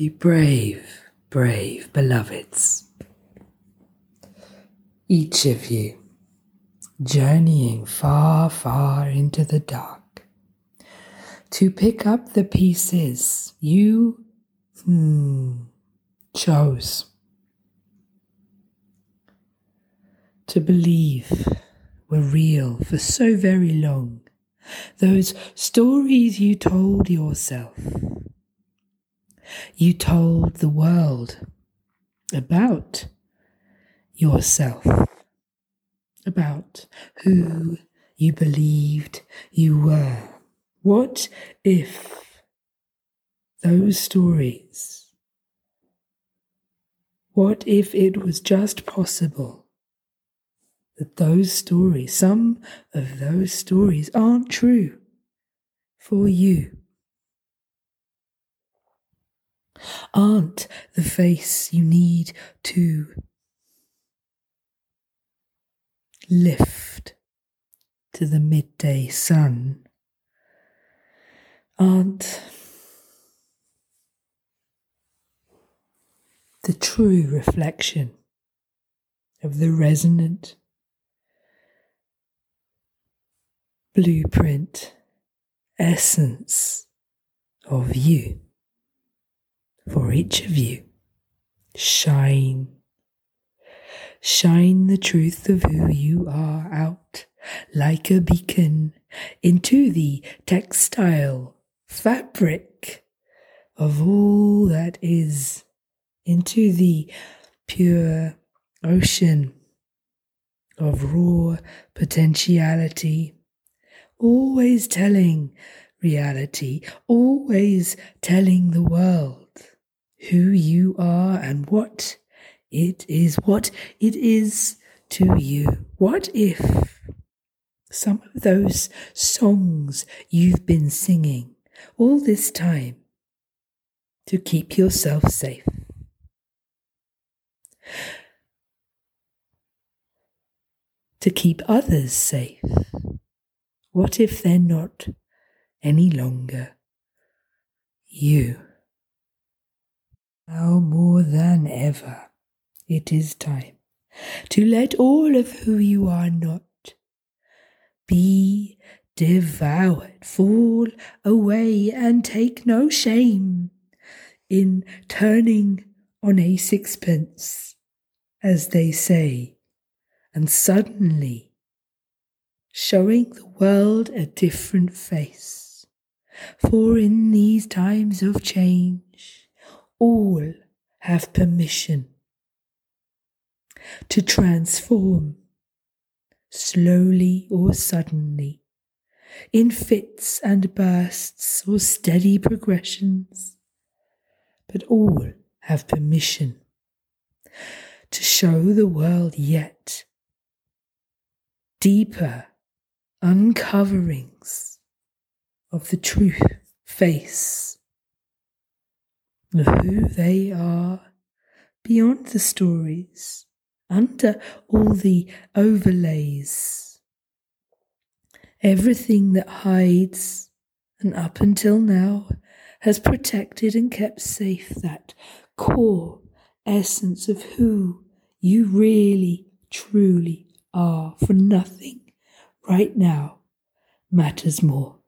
You brave, brave beloveds. Each of you journeying far, far into the dark to pick up the pieces you hmm, chose to believe were real for so very long. Those stories you told yourself, you told the world about yourself about who you believed you were. What if those stories, what if it was just possible that those stories, some of those stories aren't true for you? Aren't the face you need to lift to the midday sun. Aren't the true reflection of the resonant blueprint essence of you for each of you. Shine. Shine the truth of who you are out like a beacon into the textile fabric of all that is, into the pure ocean of raw potentiality, always telling reality, always telling the world who you are and what it is what it is to you. What if some of those songs you've been singing all this time to keep yourself safe? To keep others safe? What if they're not any longer you? Now more than ever it is time to let all of who you are not be devoured, fall away, and take no shame in turning on a sixpence, as they say, and suddenly showing the world a different face. For in these times of change, all have permission to transform, slowly or suddenly, in fits and bursts or steady progressions, but all have permission to show the world yet deeper uncoverings of the truth face of who they are beyond the stories under all the overlays, everything that hides and up until now has protected and kept safe that core essence of who you really, truly are, for nothing right now matters more.